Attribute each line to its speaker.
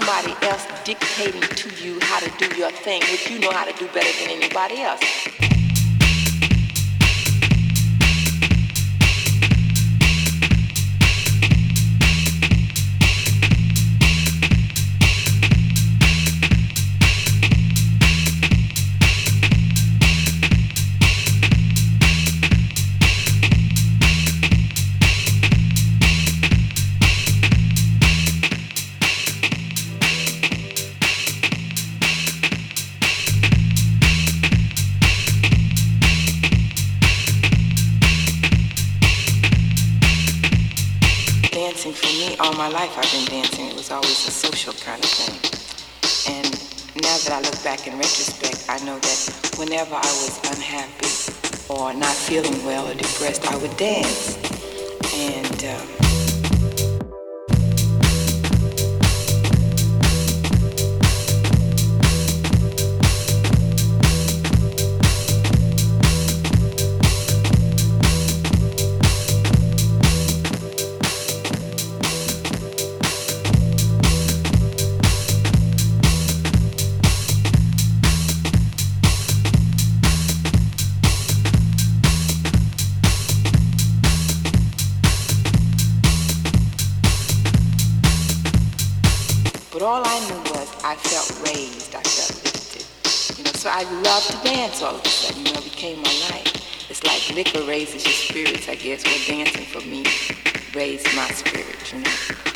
Speaker 1: somebody else dictating to you how to do your thing, which you know how to do better than anybody else. Feeling well or depressed, I would dance. Dance all of a sudden. You know, became my life. It's like liquor raises your spirits, I guess. Well, dancing for me raised my spirits, you know.